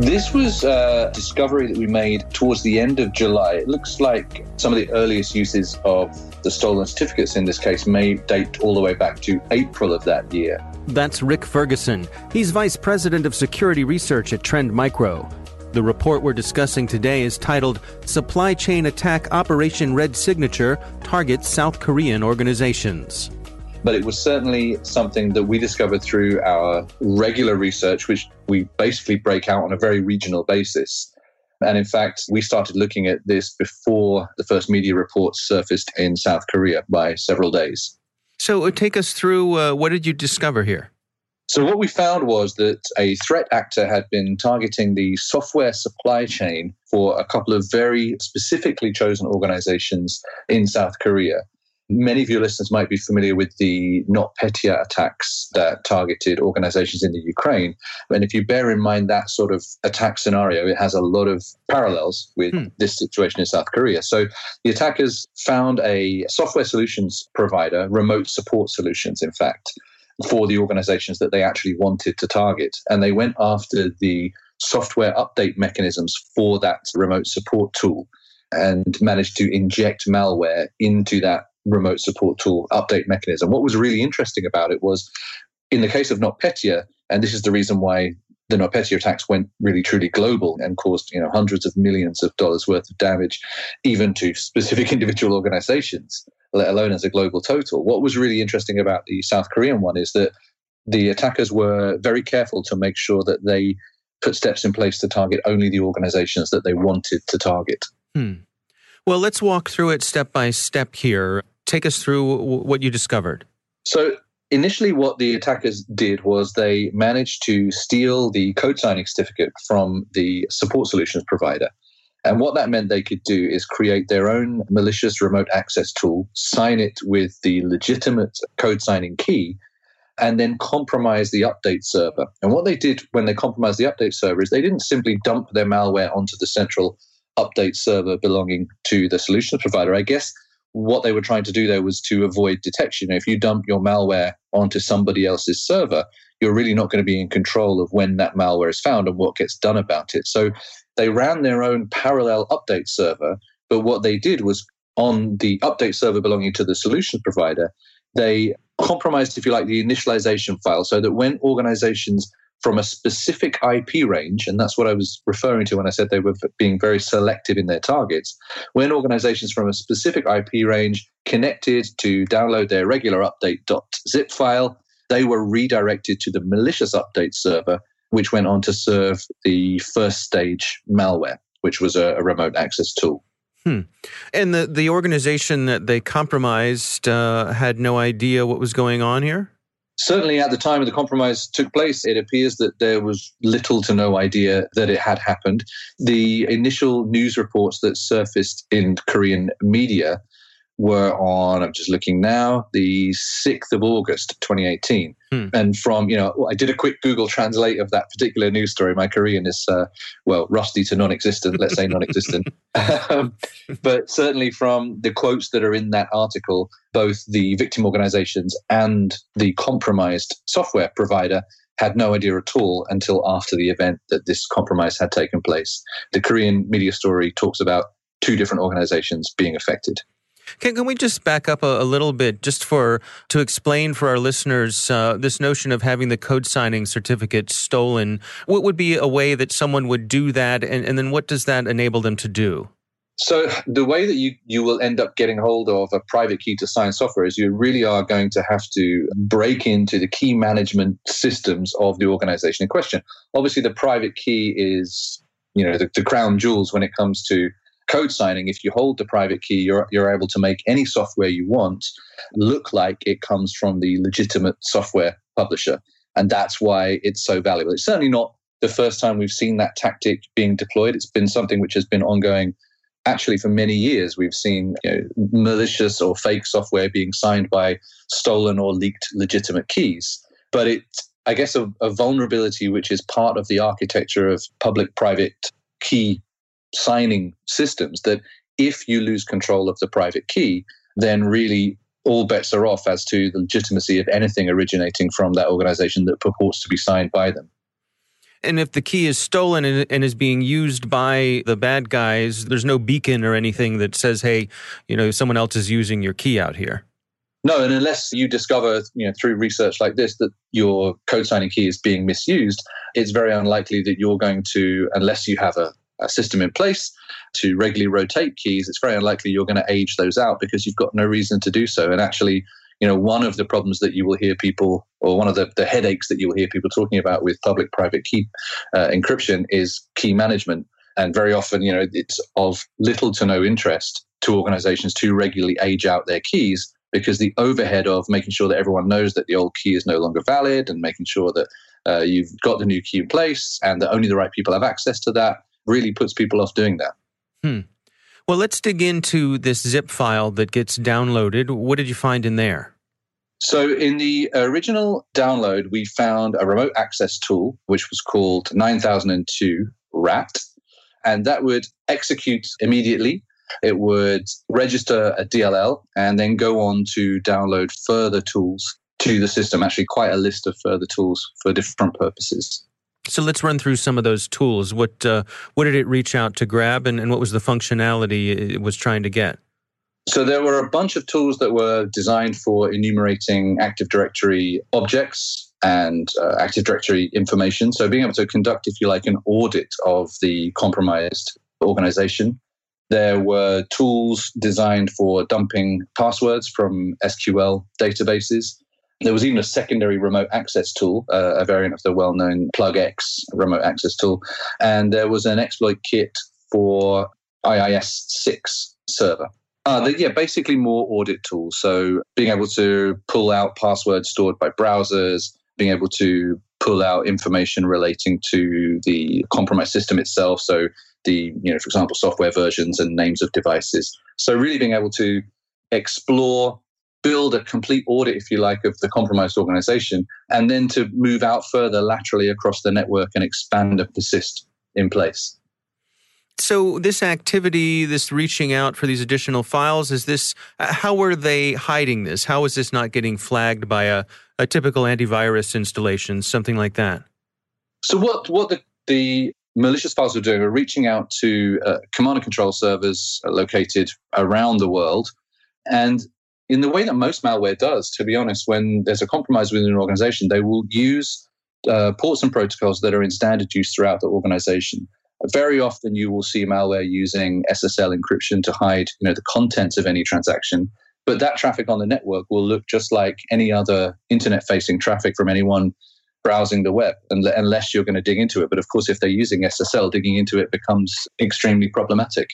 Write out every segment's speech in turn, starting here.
This was a discovery that we made towards the end of July. It looks like some of the earliest uses of the stolen certificates in this case may date all the way back to April of that year. That's Rik Ferguson. He's Vice President of Security Research at Trend Micro. The report we're discussing today is titled Supply Chain Attack Operation Red Signature Targets South Korean Organizations but it was certainly something that we discovered through our regular research, which we basically break out on a very regional basis. And in fact, we started looking at this before the first media reports surfaced in South Korea by several days. So, uh, take us through uh, what did you discover here? So, what we found was that a threat actor had been targeting the software supply chain for a couple of very specifically chosen organizations in South Korea. Many of your listeners might be familiar with the NotPetya attacks that targeted organizations in the Ukraine. And if you bear in mind that sort of attack scenario, it has a lot of parallels with hmm. this situation in South Korea. So the attackers found a software solutions provider, remote support solutions, in fact, for the organizations that they actually wanted to target. And they went after the software update mechanisms for that remote support tool and managed to inject malware into that remote support tool update mechanism. What was really interesting about it was in the case of NotPetya, and this is the reason why the NotPetya attacks went really truly global and caused you know hundreds of millions of dollars worth of damage, even to specific individual organizations, let alone as a global total. What was really interesting about the South Korean one is that the attackers were very careful to make sure that they put steps in place to target only the organizations that they wanted to target. Hmm. Well, let's walk through it step by step here. Take us through what you discovered. So, initially, what the attackers did was they managed to steal the code signing certificate from the support solutions provider. And what that meant they could do is create their own malicious remote access tool, sign it with the legitimate code signing key, and then compromise the update server. And what they did when they compromised the update server is they didn't simply dump their malware onto the central update server belonging to the solutions provider. I guess what they were trying to do there was to avoid detection. If you dump your malware onto somebody else's server, you're really not going to be in control of when that malware is found and what gets done about it. So they ran their own parallel update server, but what they did was on the update server belonging to the solutions provider, they compromised, if you like, the initialization file so that when organizations from a specific IP range, and that's what I was referring to when I said they were being very selective in their targets. When organizations from a specific IP range connected to download their regular update.zip file, they were redirected to the malicious update server, which went on to serve the first stage malware, which was a, a remote access tool. Hmm. And the, the organization that they compromised uh, had no idea what was going on here? Certainly, at the time the compromise took place, it appears that there was little to no idea that it had happened. The initial news reports that surfaced in Korean media were on, I'm just looking now, the 6th of August, 2018. Hmm. And from, you know, I did a quick Google translate of that particular news story. My Korean is, uh, well, rusty to non existent, let's say non existent. um, but certainly from the quotes that are in that article, both the victim organizations and the compromised software provider had no idea at all until after the event that this compromise had taken place. The Korean media story talks about two different organizations being affected. Can, can we just back up a, a, little bit just for to explain for our listeners uh, this notion of having the code signing certificate stolen? What would be a way that someone would do that, and, and then what does that enable them to do? So the way that you, you will end up getting hold of a private key to sign software is you really are going to have to break into the key management systems of the organization in question. Obviously, the private key is you know the, the crown jewels when it comes to code signing, if you hold the private key, you're, you're able to make any software you want look like it comes from the legitimate software publisher. And that's why it's so valuable. It's certainly not the first time we've seen that tactic being deployed. It's been something which has been ongoing actually for many years. We've seen you know, malicious or fake software being signed by stolen or leaked legitimate keys. But it's, I guess, a, a vulnerability which is part of the architecture of public private key signing systems that if you lose control of the private key, then really all bets are off as to the legitimacy of anything originating from that organization that purports to be signed by them. And if the key is stolen and, is being used by the bad guys, there's no beacon or anything that says, hey, you know, someone else is using your key out here. No, and unless you discover, you know, through research like this that your code signing key is being misused, it's very unlikely that you're going to, unless you have a, a system in place to regularly rotate keys, it's very unlikely you're going to age those out because you've got no reason to do so. And actually, you know, one of the problems that you will hear people, or one of the, the headaches that you will hear people talking about with public private key uh, encryption is key management. And very often, you know, it's of little to no interest to organizations to regularly age out their keys because the overhead of making sure that everyone knows that the old key is no longer valid and making sure that uh, you've got the new key in place and that only the right people have access to that really puts people off doing that. Hmm. Well, let's dig into this zip file that gets downloaded. What did you find in there? So, in the original download, we found a remote access tool, which was called 9002 RAT, and that would execute immediately. It would register a DLL and then go on to download further tools to the system, actually, quite a list of further tools for different purposes. So let's run through some of those tools. What uh, what did it reach out to grab, and, and what was the functionality it was trying to get? So there were a bunch of tools that were designed for enumerating Active Directory objects and uh, Active Directory information. So being able to conduct, if you like, an audit of the compromised organization. There were tools designed for dumping passwords from SQL databases. There was even a secondary remote access tool, uh, a variant of the well known PlugX remote access tool. And there was an exploit kit for IIS 6 server. Uh, the, yeah, basically more audit tools. So being able to pull out passwords stored by browsers, being able to pull out information relating to the compromised system itself. So the, you know, for example, software versions and names of devices. So really being able to explore build a complete audit, if you like, of the compromised organization, and then to move out further laterally across the network and expand and persist in place. So, this activity, this reaching out for these additional files, is this, uh, how are they hiding this? How is this not getting flagged by a, a typical antivirus installation, something like that? So what what the, the malicious files were doing are reaching out to uh, command and control servers located around the world, and in the way that most malware does, to be honest, when there's a compromise within an organization, they will use uh, ports and protocols that are in standard use throughout the organization. Very often, you will see malware using SSL encryption to hide, you know, the contents of any transaction. But that traffic on the network will look just like any other internet-facing traffic from anyone browsing the web, unless you're going to dig into it. But of course, if they're using SSL, digging into it becomes extremely problematic.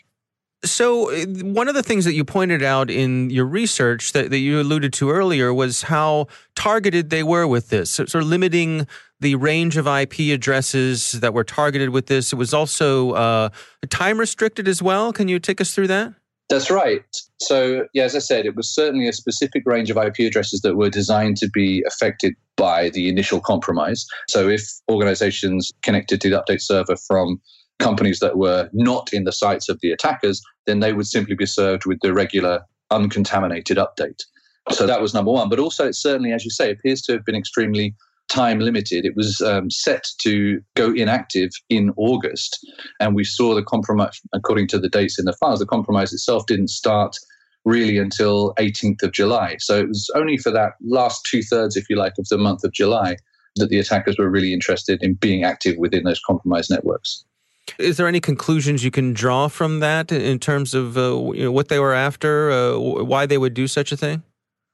So, uh, one of the things that you pointed out in your research that, that you alluded to earlier was how targeted they were with this, so, sort of limiting the range of IP addresses that were targeted with this. It was also uh, time restricted as well. Can you take us through that? That's right. So, yeah, as I said, it was certainly a specific range of IP addresses that were designed to be affected by the initial compromise. So, if organizations connected to the update server from companies that were not in the sights of the attackers, then they would simply be served with the regular uncontaminated update. So, that was number one. But also, it certainly, as you say, appears to have been extremely time limited. It was um, set to go inactive in August. And we saw the compromise, according to the dates in the files, the compromise itself didn't start really until 18th of July. So it was only for that last two thirds, if you like, of the month of July that the attackers were really interested in being active within those compromised networks. Is there any conclusions you can draw from that in terms of uh, you know, what they were after, uh, why they would do such a thing?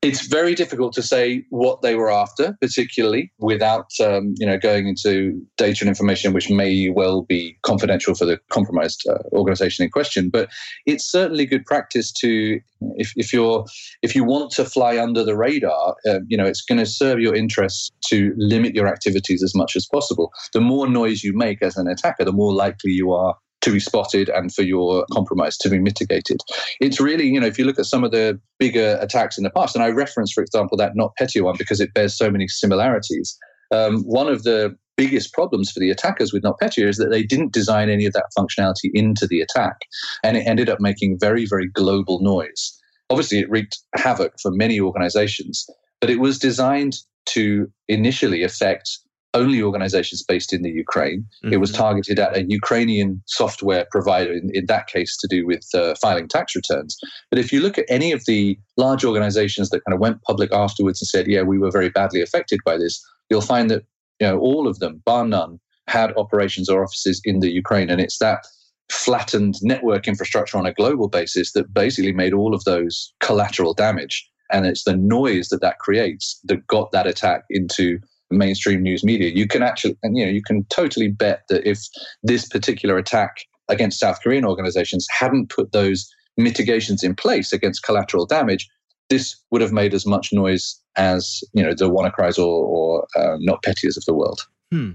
It's very difficult to say what they were after, particularly without um, you know going into data and information which may well be confidential for the compromised uh, organization in question. But it's certainly good practice to if, if you're if you want to fly under the radar, uh, you know it's going to serve your interests to limit your activities as much as possible. The more noise you make as an attacker, the more likely you are to be spotted and for your compromise to be mitigated. It's really, you know, if you look at some of the bigger attacks in the past, and I reference, for example, that NotPetya one because it bears so many similarities. Um, one of the biggest problems for the attackers with NotPetya is that they didn't design any of that functionality into the attack, and it ended up making very, very global noise. Obviously, it wreaked havoc for many organizations, but it was designed to initially affect only organizations based in the Ukraine. Mm-hmm. It was mm-hmm. targeted at a Ukrainian software provider, in, in that case, to do with uh, filing tax returns. But if you look at any of the large organizations that kind of went public afterwards and said, yeah, we were very badly affected by this, you'll find that you know all of them, bar none, had operations or offices in the Ukraine. And it's that flattened network infrastructure on a global basis that basically made all of those collateral damage. And it's the noise that that creates that got that attack into mainstream news media. You can actually, and you know, you can totally bet that if this particular attack against South Korean organizations hadn't put those mitigations in place against collateral damage, this would have made as much noise as you know the WannaCries or, or uh, NotPetyas of the world. Hmm.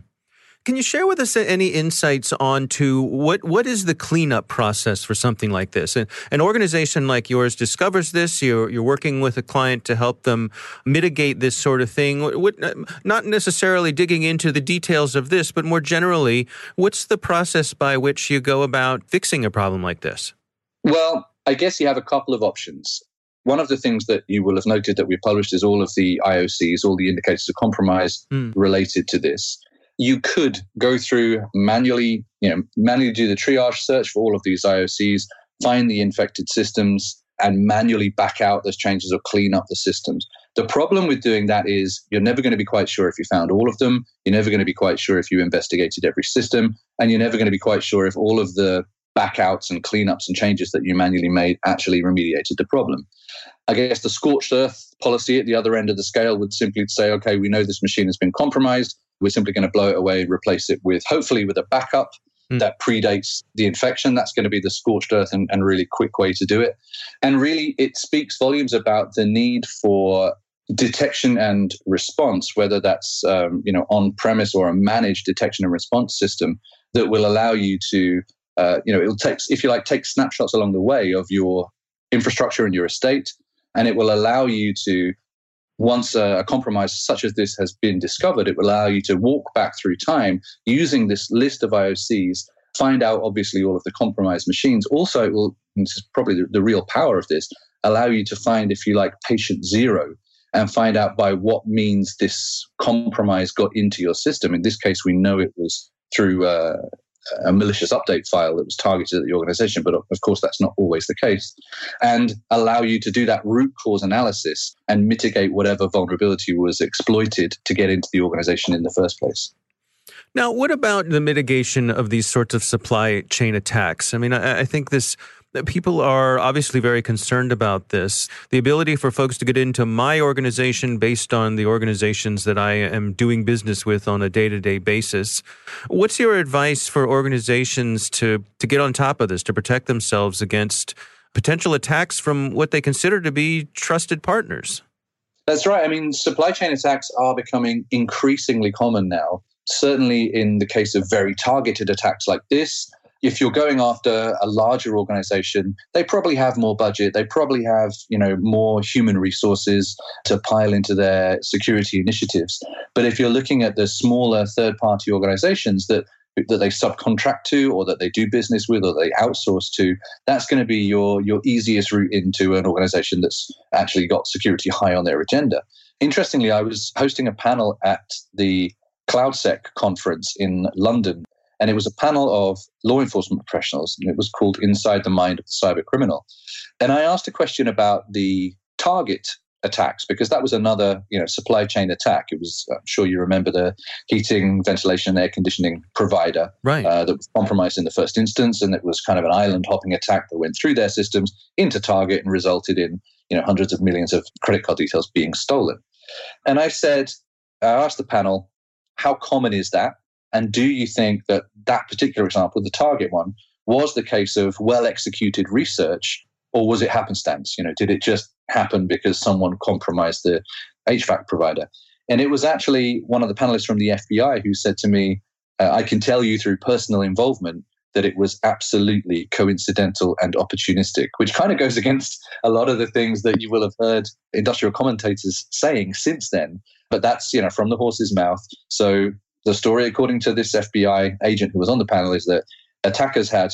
Can you share with us any insights on to what, what is the cleanup process for something like this? And an organization like yours discovers this. You're, you're working with a client to help them mitigate this sort of thing. What, not necessarily digging into the details of this, but more generally, what's the process by which you go about fixing a problem like this? Well, I guess you have a couple of options. One of the things that you will have noted that we published is all of the IOCs, all the indicators of compromise mm. related to this you could go through manually, you know, manually do the triage search for all of these IOCs, find the infected systems, and manually back out those changes or clean up the systems. The problem with doing that is you're never going to be quite sure if you found all of them. You're never going to be quite sure if you investigated every system. And you're never going to be quite sure if all of the backouts and cleanups and changes that you manually made actually remediated the problem. I guess the scorched earth policy at the other end of the scale would simply say, okay, we know this machine has been compromised. We're simply going to blow it away and replace it with, hopefully, with a backup mm. that predates the infection. That's going to be the scorched earth and, and really quick way to do it. And really, it speaks volumes about the need for detection and response, whether that's um, you know on premise or a managed detection and response system that will allow you to uh, you know it'll take if you like take snapshots along the way of your infrastructure and your estate, and it will allow you to once a, a, compromise such as this has been discovered, it will allow you to walk back through time using this list of IOCs, find out obviously all of the compromised machines. Also, it will, this is probably the, the real power of this, allow you to find, if you like, patient zero and find out by what means this compromise got into your system. In this case, we know it was through uh, a malicious update file that was targeted at the organization, but of course, that's not always the case. And allow you to do that root cause analysis and mitigate whatever vulnerability was exploited to get into the organization in the first place. Now, what about the mitigation of these sorts of supply chain attacks? I mean, I, I think this people are obviously very concerned about this. The ability for folks to get into my organization based on the organizations that I am doing business with on a day to day basis. What's your advice for organizations to, to get on top of this, to protect themselves against potential attacks from what they consider to be trusted partners? That's right. I mean, supply chain attacks are becoming increasingly common now. Certainly, in the case of very targeted attacks like this, if you're going after a larger organization, they probably have more budget. They probably have, you know, more human resources to pile into their security initiatives. But if you're looking at the smaller third-party organizations that that they subcontract to or that they do business with or they outsource to, that's going to be your your easiest route into an organization that's actually got security high on their agenda. Interestingly, I was hosting a panel at the CloudSec conference in London and it was a panel of law enforcement professionals, and it was called Inside the Mind of the Cyber Criminal. And I asked a question about the target attacks because that was another you know supply chain attack it was i'm sure you remember the heating ventilation and air conditioning provider right. uh, that was compromised in the first instance and it was kind of an island hopping attack that went through their systems into target and resulted in you know hundreds of millions of credit card details being stolen and i said i asked the panel how common is that and do you think that that particular example, the target one, was the case of well executed research, or was it happenstance? You know, did it just happen because someone compromised the HVAC provider? And it was actually one of the panelists from the FBI who said to me, uh, I can tell you through personal involvement that it was absolutely coincidental and opportunistic, which kind of goes against a lot of the things that you will have heard industrial commentators saying since then. But that's, you know, from the horse's mouth. So the story, according to this FBI agent who was on the panel, is that attackers had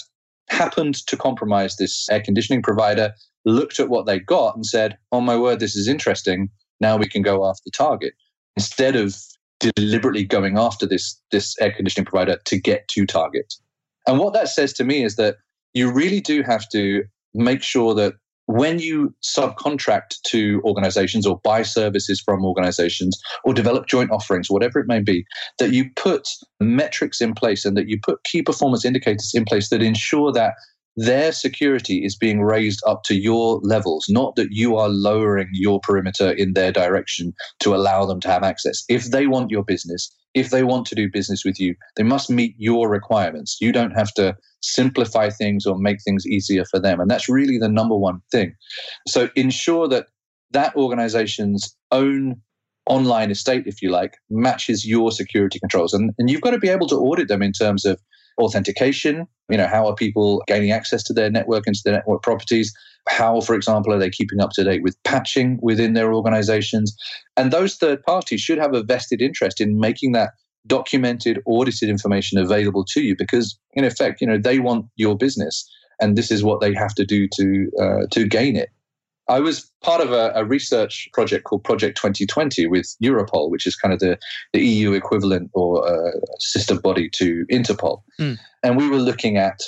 happened to compromise this air conditioning provider, looked at what they got and said, Oh my word, this is interesting. Now we can go after the target. Instead of deliberately going after this, this air conditioning provider to get to target. And what that says to me is that you really do have to make sure that when you subcontract to organizations or buy services from organizations or develop joint offerings, whatever it may be, that you put metrics in place and that you put key performance indicators in place that ensure that their security is being raised up to your levels, not that you are lowering your perimeter in their direction to allow them to have access. If they want your business, if they want to do business with you, they must meet your requirements. You don't have to simplify things or make things easier for them. And that's really the number one thing. So ensure that that organization's own online estate, if you like, matches your security controls. And, and you've got to be able to audit them in terms of authentication. You know, how are people gaining access to their network and to their network properties? How, for example, are they keeping up to date with patching within their organizations? And those third parties should have a vested interest in making that documented, audited information available to you because, in effect, you know, they want your business and this is what they have to do to, uh, to gain it. I was part of a, a, research project called Project 2020 with Europol, which is kind of the, the EU equivalent or uh, sister body to Interpol. Mm. And we were looking at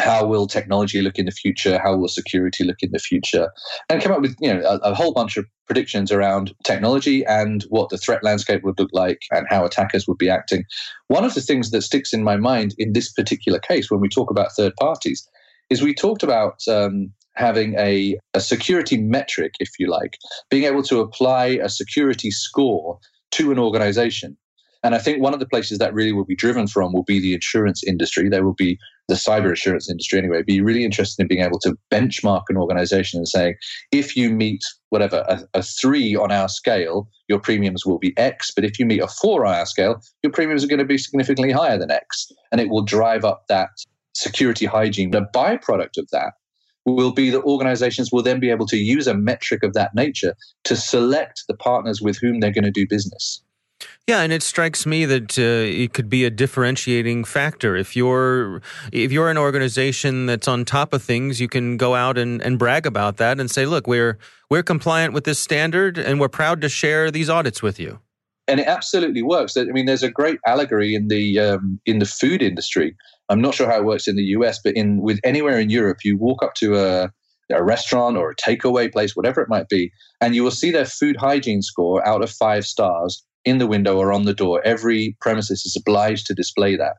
how will technology look in the future? How will security look in the future? And came up with you know a, a, whole bunch of predictions around technology and what the threat landscape would look like and how attackers would be acting. One of the things that sticks in my mind in this particular case when we talk about third parties is we talked about um, having a, a security metric, if you like, being able to apply a security score to an organization. And I think one of the places that really will be driven from will be the insurance industry. There will be the cyber insurance industry anyway. Be really interested in being able to benchmark an organization and saying, if you meet whatever a, a, three on our scale, your premiums will be X. But if you meet a four on our scale, your premiums are going to be significantly higher than X, and it will drive up that security hygiene. The byproduct of that will be that organizations will then be able to use a metric of that nature to select the partners with whom they're going to do business. Yeah, and it strikes me that uh, it could be a differentiating factor. If you're if you're an organization that's on top of things, you can go out and, and brag about that and say, "Look, we're we're compliant with this standard, and we're proud to share these audits with you." And it absolutely works. I mean, there's a great allegory in the um, in the food industry. I'm not sure how it works in the US, but in with anywhere in Europe, you walk up to a a restaurant or a takeaway place, whatever it might be, and you will see their food hygiene score out of five stars in the window or on the door. Every premises is obliged to display that.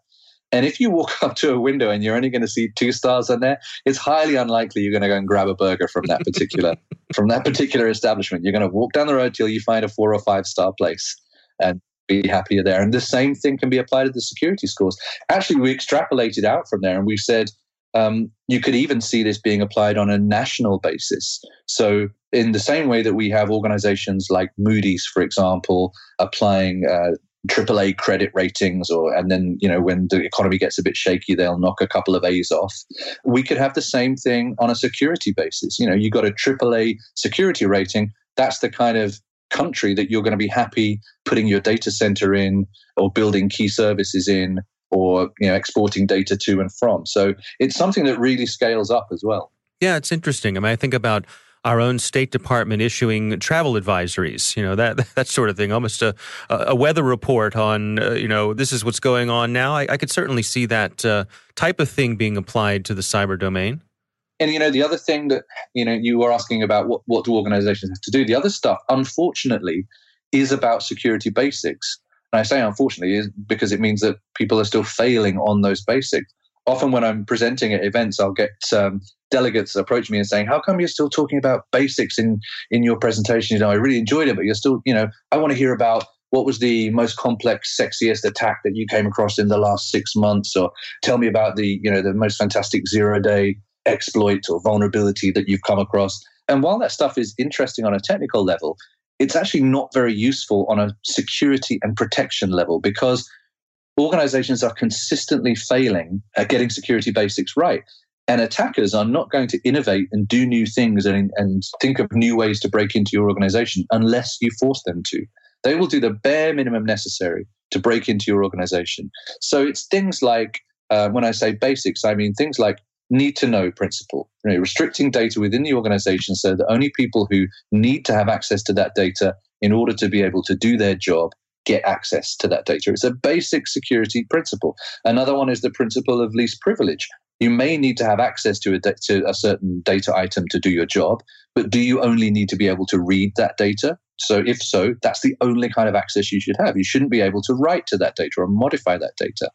And if you walk up to a window and you're only going to see two stars on there, it's highly unlikely you're going to go and grab a burger from that particular from that particular establishment. You're going to walk down the road till you find a four or five star place and be happier there. And the same thing can be applied to the security scores. Actually, we extrapolated out from there and we said um, you could even see this being applied on a national basis. So, in the same way that we have organizations like Moody's, for example, applying uh, AAA credit ratings, or and then you know when the economy gets a bit shaky, they'll knock a couple of A's off. We could have the same thing on a security basis. You know, you got a AAA security rating. That's the kind of country that you're going to be happy putting your data center in or building key services in or you know exporting data to and from. So it's something that really scales up as well. Yeah, it's interesting. I mean, I think about our own State Department issuing travel advisories, you know that that sort of thing, almost a a weather report on uh, you know this is what's going on now. I, I could certainly see that uh, type of thing being applied to the cyber domain. And you know the other thing that you know you were asking about what what do organizations have to do. The other stuff, unfortunately, is about security basics. And I say unfortunately is because it means that people are still failing on those basics. Often when I'm presenting at events, I'll get um, delegates approach me and saying, "How come you're still talking about basics in in your presentation? You know, I really enjoyed it, but you're still, you know, I want to hear about what was the most complex, sexiest attack that you came across in the last six months, or tell me about the, you know, the most fantastic zero day exploit or vulnerability that you've come across." And while that stuff is interesting on a technical level, it's actually not very useful on a security and protection level because organizations are consistently failing at getting security basics right. And attackers are not going to innovate and do new things and, and think of new ways to break into your organization unless you force them to. They will do the bare minimum necessary to break into your organization. So it's things like, uh, when I say basics, I mean things like need to know principle, you know, restricting data within the organization so that only people who need to have access to that data in order to be able to do their job get access to that data. It's a basic security principle. Another one is the principle of least privilege. You may need to have access to a, to a certain data item to do your job, but do you only need to be able to read that data? So, if so, that's the only kind of access you should have. You shouldn't be able to write to that data or modify that data.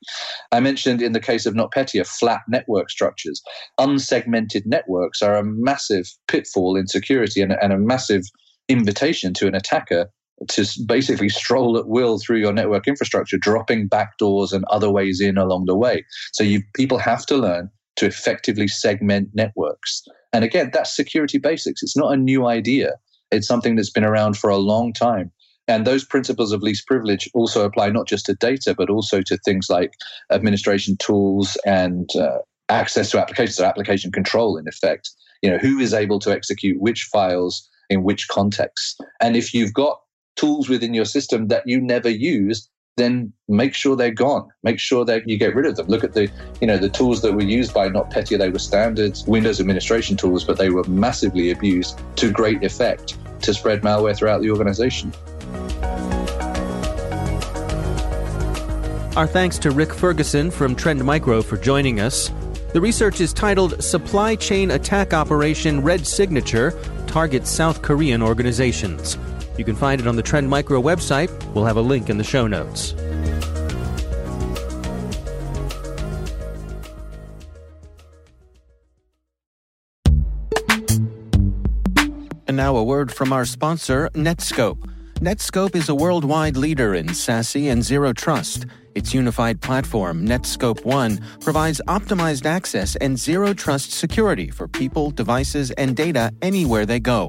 I mentioned in the case of NotPetya, flat network structures. Unsegmented networks are a massive pitfall in security and, and a massive invitation to an attacker to basically stroll at will through your network infrastructure, dropping backdoors and other ways in along the way. So you people have to learn to effectively segment networks. And again, that's security basics. It's not a new idea. It's something that's been around for a long time. And those principles of least privilege also apply not just to data, but also to things like administration tools and uh, access to applications, or application control, in effect. You know, who is able to execute which files in which context. And if you've got tools within your system that you never use, then make sure they're gone. Make sure that you get rid of them. Look at the, you know, the tools that were used by NotPetya. They were standard Windows administration tools, but they were massively abused to great effect to spread malware throughout the organization. Our thanks to Rik Ferguson from Trend Micro for joining us. The research is titled Supply Chain Attack Operation Red Signature Targets South Korean Organizations. You can find it on the Trend Micro website. We'll have a link in the show notes. And now a word from our sponsor, Netskope. Netskope is a worldwide leader in SASE and Zero Trust. Its unified platform, Netskope One, provides optimized access and zero trust security for people, devices, and data anywhere they go